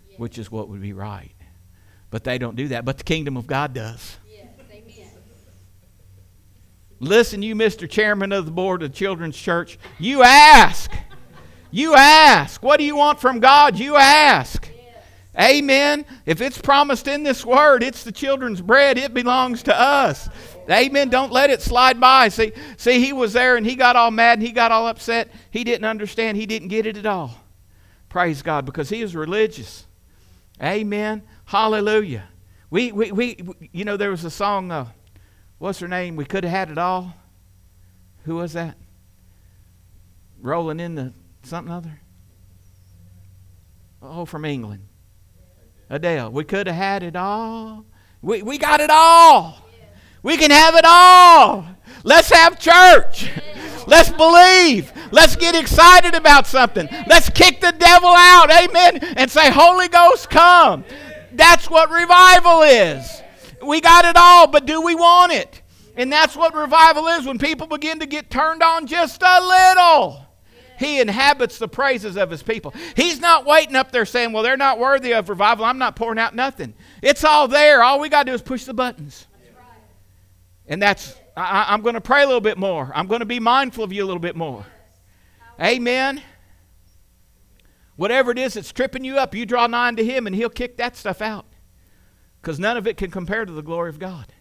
Yes. Which is what would be right. But they don't do that. But the kingdom of God does. Listen, you, Mr. Chairman of the Board of Children's Church, you ask. You ask. What do you want from God? You ask. Amen. If it's promised in this word, it's the children's bread. It belongs to us. Amen. Don't let it slide by. See, see, he was there and he got all mad and he got all upset. He didn't understand. He didn't get it at all. Praise God, because he is religious. Amen. Hallelujah. We, we, we you know, there was a song, uh, what's her name? We could have had it all. Who was that? Rolling in the something other? Oh, from England. Adele. We could have had it all. We, we got it all. We can have it all. Let's have church. Let's believe. Let's get excited about something. Let's kick the devil out. Amen. And say, Holy Ghost, come. That's what revival is. We got it all, but do we want it? And that's what revival is when people begin to get turned on just a little. He inhabits the praises of his people. He's not waiting up there saying, Well, they're not worthy of revival. I'm not pouring out nothing. It's all there. All we got to do is push the buttons. And that's, I, am going to pray a little bit more. I'm going to be mindful of you a little bit more. Amen. Whatever it is that's tripping you up, you draw nigh to Him and He'll kick that stuff out. Because none of it can compare to the glory of God.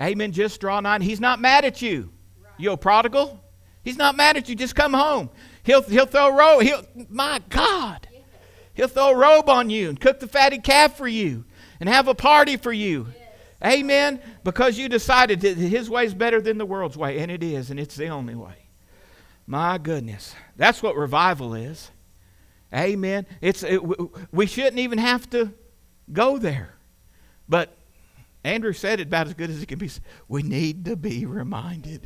Amen. Just draw nigh. He's not mad at you. You prodigal. He's not mad at you. Just come home. He'll, he'll throw a robe. He'll, my God. He'll throw a robe on you and cook the fatted calf for you and have a party for you. Amen. Because you decided that his way is better than the world's way. And it is. And it's the only way. My goodness. That's what revival is. Amen. It's, it, we shouldn't even have to go there. But Andrew said it about as good as it can be. We need to be reminded.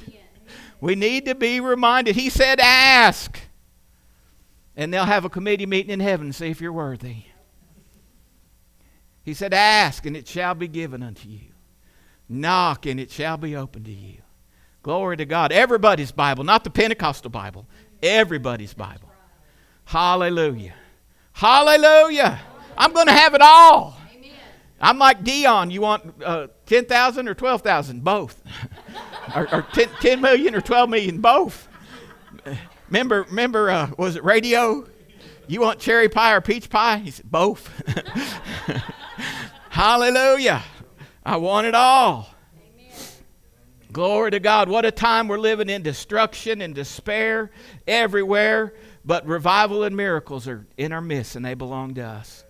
We need to be reminded. He said, Ask. And they'll have a committee meeting in heaven and see if you're worthy. He said, Ask, and it shall be given unto you. Knock, and it shall be opened to you. Glory to God. Everybody's Bible, not the Pentecostal Bible. Everybody's Bible. Hallelujah. Hallelujah. I'm going to have it all. I'm like Dion. You want uh, 10,000 or 12,000? Both. or, or 10, 10 million or 12 million? Both. Remember, remember uh, was it radio? You want cherry pie or peach pie? He said, both. Hallelujah. I want it all. Amen. Glory to God. What a time we're living in destruction and despair everywhere. But revival and miracles are in our midst, and they belong to us.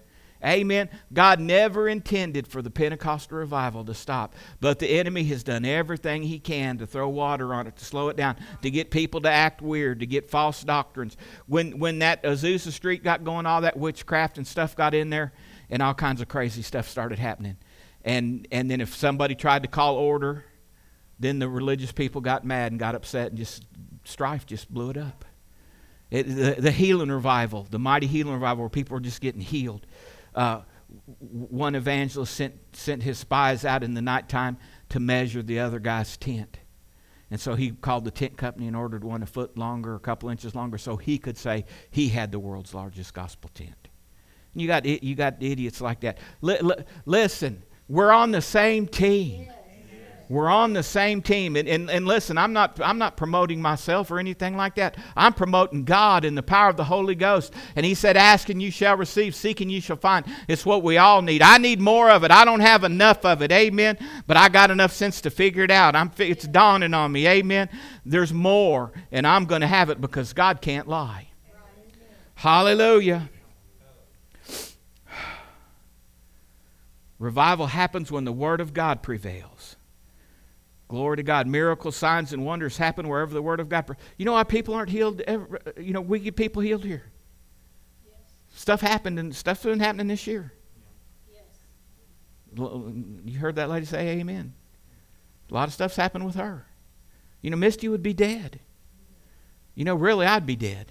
Amen. God never intended for the Pentecostal revival to stop, but the enemy has done everything he can to throw water on it, to slow it down, to get people to act weird, to get false doctrines. When when that Azusa Street got going, all that witchcraft and stuff got in there, and all kinds of crazy stuff started happening. And and then if somebody tried to call order, then the religious people got mad and got upset, and just strife just blew it up. It, the, the healing revival, the mighty healing revival, where people were just getting healed uh, one evangelist sent, sent his spies out in the nighttime to measure the other guy's tent. And so he called the tent company and ordered one a foot longer, a couple inches longer, so he could say he had the world's largest gospel tent. You got, you got idiots like that. L- listen, we're on the same team. We're on the same team. And, and, and listen, I'm not, I'm not promoting myself or anything like that. I'm promoting God and the power of the Holy Ghost. And He said, Asking you shall receive, seeking you shall find. It's what we all need. I need more of it. I don't have enough of it. Amen. But I got enough sense to figure it out. I'm, it's dawning on me. Amen. There's more, and I'm going to have it because God can't lie. Hallelujah. Revival happens when the Word of God prevails. Glory to God. Miracles, signs, and wonders happen wherever the Word of God. You know why people aren't healed? Ever, you know, we get people healed here. Yes. Stuff happened, and stuff's been happening this year. Yes. You heard that lady say amen. A lot of stuff's happened with her. You know, Misty would be dead. You know, really, I'd be dead.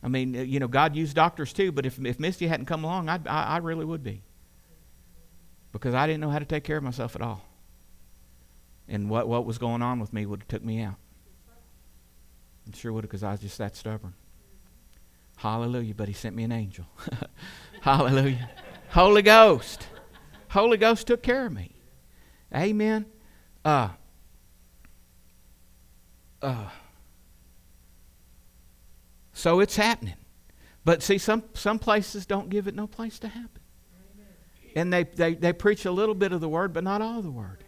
I mean, uh, you know, God used doctors too, but if, if Misty hadn't come along, I'd, I, I really would be. Because I didn't know how to take care of myself at all and what, what was going on with me would have took me out. It sure would have because I was just that stubborn. Hallelujah. But he sent me an angel. Hallelujah. Holy Ghost. Holy Ghost took care of me. Amen. Uh, uh, so it's happening. But see, some, some places don't give it no place to happen. And they, they, they preach a little bit of the word, but not all the word.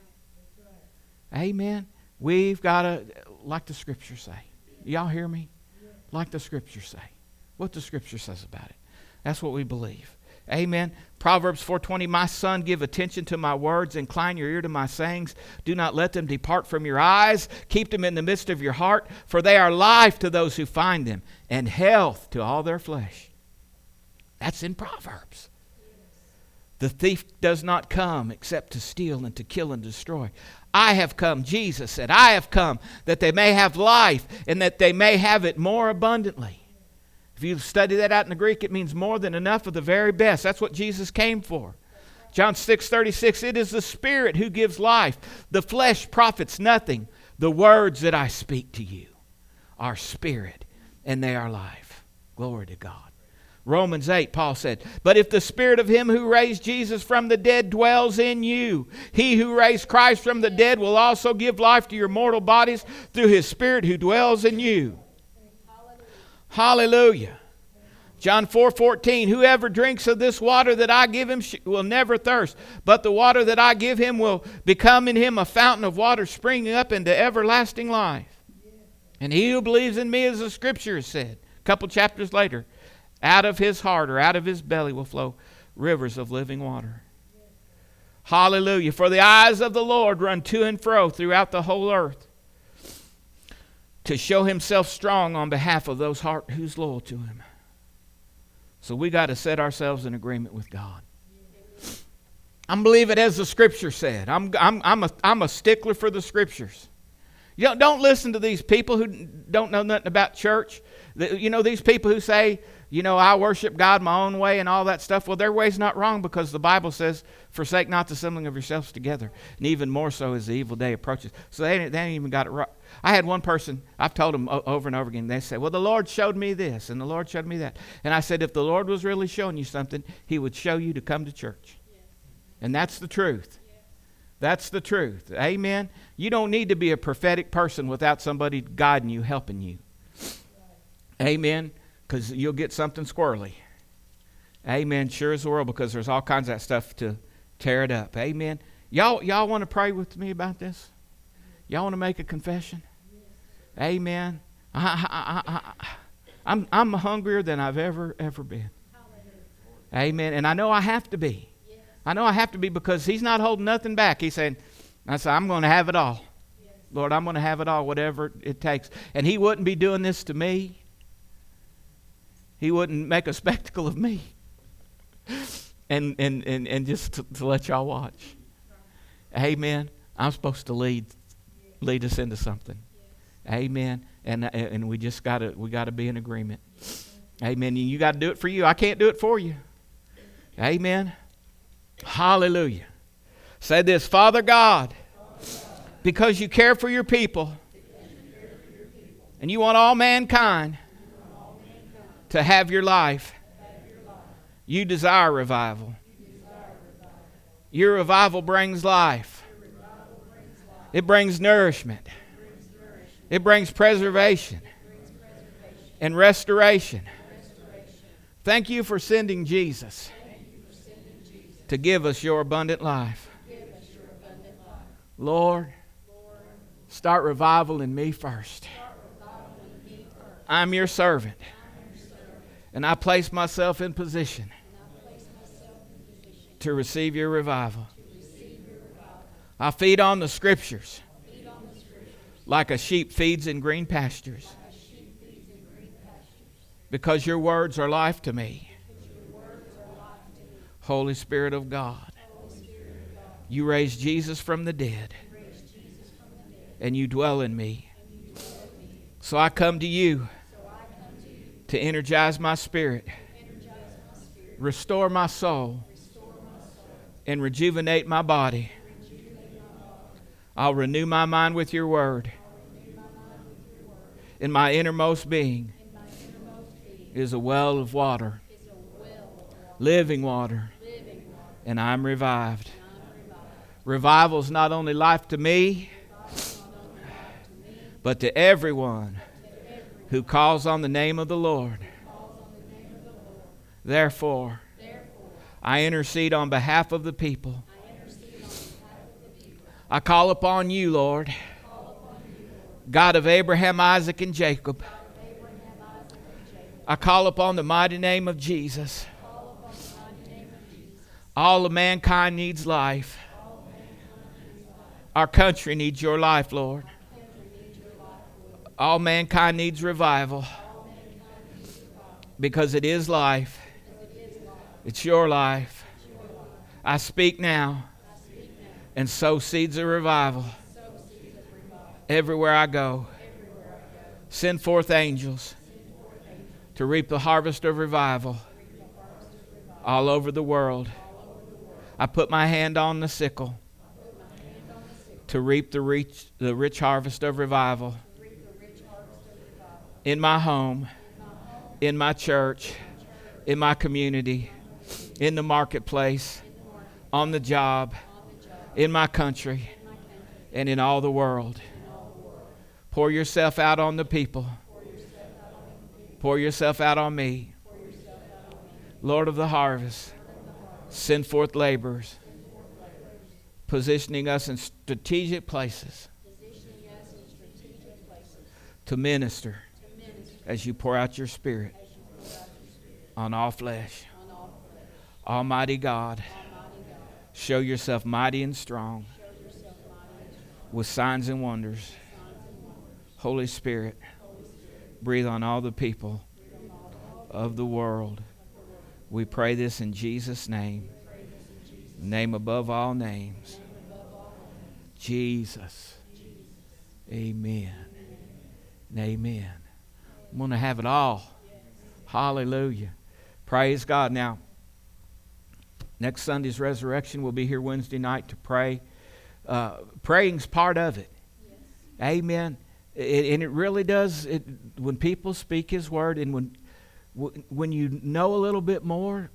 Amen. We've got to, like the scripture say. Y'all hear me? Like the scripture say. What the scripture says about it. That's what we believe. Amen. Proverbs 4:20 My son give attention to my words incline your ear to my sayings do not let them depart from your eyes keep them in the midst of your heart for they are life to those who find them and health to all their flesh. That's in Proverbs. The thief does not come except to steal and to kill and destroy. I have come, Jesus said, I have come that they may have life and that they may have it more abundantly. If you study that out in the Greek, it means more than enough of the very best. That's what Jesus came for. John 6 36, it is the Spirit who gives life. The flesh profits nothing. The words that I speak to you are spirit and they are life. Glory to God. Romans 8, Paul said, But if the spirit of him who raised Jesus from the dead dwells in you, he who raised Christ from the dead will also give life to your mortal bodies through his spirit who dwells in you. Hallelujah. John 4 14, whoever drinks of this water that I give him will never thirst, but the water that I give him will become in him a fountain of water springing up into everlasting life. And he who believes in me, as the scripture said, a couple chapters later, out of his heart or out of his belly will flow rivers of living water. Hallelujah. For the eyes of the Lord run to and fro throughout the whole earth to show himself strong on behalf of those heart who's loyal to him. So we got to set ourselves in agreement with God. I'm believe it as the scripture said. I'm, I'm, I'm, a, I'm a stickler for the scriptures. You don't, don't listen to these people who don't know nothing about church. You know, these people who say, you know, I worship God my own way and all that stuff. Well, their way's not wrong because the Bible says, forsake not the assembling of yourselves together. And even more so as the evil day approaches. So they, they ain't even got it right. I had one person, I've told them over and over again, they say, well, the Lord showed me this and the Lord showed me that. And I said, if the Lord was really showing you something, he would show you to come to church. And that's the truth. That's the truth. Amen. You don't need to be a prophetic person without somebody guiding you, helping you. Amen. Because you'll get something squirrely. Amen. Sure as the world, because there's all kinds of that stuff to tear it up. Amen. Y'all, y'all want to pray with me about this? Y'all want to make a confession? Amen. I, I, I, I'm, I'm hungrier than I've ever, ever been. Amen. And I know I have to be. I know I have to be because he's not holding nothing back. He's saying, I said, I'm going to have it all. Lord, I'm going to have it all, whatever it takes. And he wouldn't be doing this to me. He wouldn't make a spectacle of me. and, and, and, and just to, to let y'all watch. Amen. I'm supposed to lead lead us into something. Amen. And and we just gotta we gotta be in agreement. Amen. You got to do it for you. I can't do it for you. Amen. Hallelujah. Say this Father God, because you care for your people and you want all mankind to have your life, you desire revival. Your revival brings life, it brings nourishment, it brings preservation and restoration. Thank you for sending Jesus to give us your abundant life. Lord, start revival in me first. I'm your servant. And I place myself in position to receive your revival. I feed on the scriptures like a sheep feeds in green pastures because your words are life to me. Holy Spirit of God. You raised Jesus from the dead, and you dwell in me. So I come to you to energize my spirit, restore my soul, and rejuvenate my body. I'll renew my mind with your word. In my innermost being is a well of water, living water and I'm revived. Revival is not only life to me, but to everyone who calls on the name of the Lord. Therefore, I intercede on behalf of the people. I call upon you, Lord, God of Abraham, Isaac, and Jacob. I call upon the mighty name of Jesus. All of mankind needs life. Our country needs your life, Lord. All mankind needs revival because it is life. It's your life. I speak now and sow seeds of revival everywhere I go. Send forth angels to reap the harvest of revival all over the world. I put my hand on the sickle to reap the rich, the rich harvest of revival in my home, in my church, in my community, in the marketplace, on the job, in my country, and in all the world. Pour yourself out on the people. Pour yourself out on me. Lord of the harvest. Send forth laborers, positioning us in strategic places to minister as you pour out your spirit on all flesh. Almighty God, show yourself mighty and strong with signs and wonders. Holy Spirit, breathe on all the people of the world. We pray this in Jesus' name, name above all names. Jesus. Amen. And amen. I'm going to have it all. Hallelujah. Praise God. Now, next Sunday's resurrection, we'll be here Wednesday night to pray. Uh, praying's part of it. Amen. It, and it really does. It, when people speak His word, and when when you know a little bit more,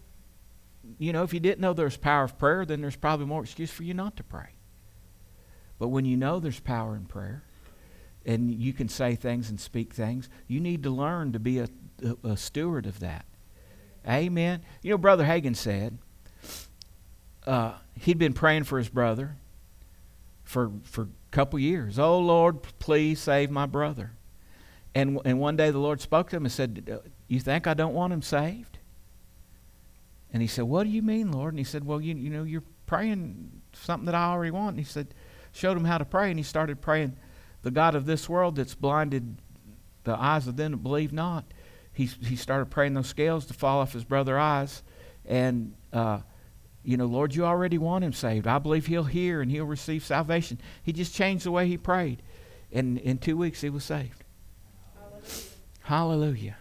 you know, if you didn't know there's power of prayer, then there's probably more excuse for you not to pray. But when you know there's power in prayer, and you can say things and speak things, you need to learn to be a, a, a steward of that. Amen. You know, Brother Hagin said uh, he'd been praying for his brother for for a couple years. Oh Lord, please save my brother. And and one day the Lord spoke to him and said, "You think I don't want him saved?" And he said, "What do you mean, Lord?" And he said, "Well, you you know you're praying something that I already want." And he said, showed him how to pray, and he started praying, "The God of this world that's blinded the eyes of them that believe not." He he started praying those scales to fall off his brother's eyes, and. Uh, you know, Lord, you already want him saved. I believe he'll hear and he'll receive salvation. He just changed the way he prayed. And in two weeks, he was saved. Hallelujah. Hallelujah.